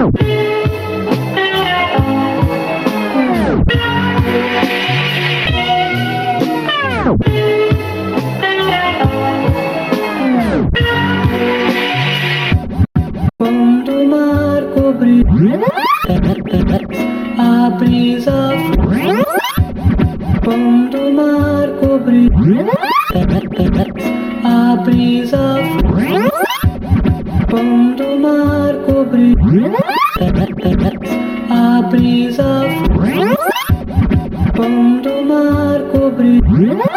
Quando o mar cobriu a brisa Quando o mar cobriu a brisa Quando o mar cobriu Yeah.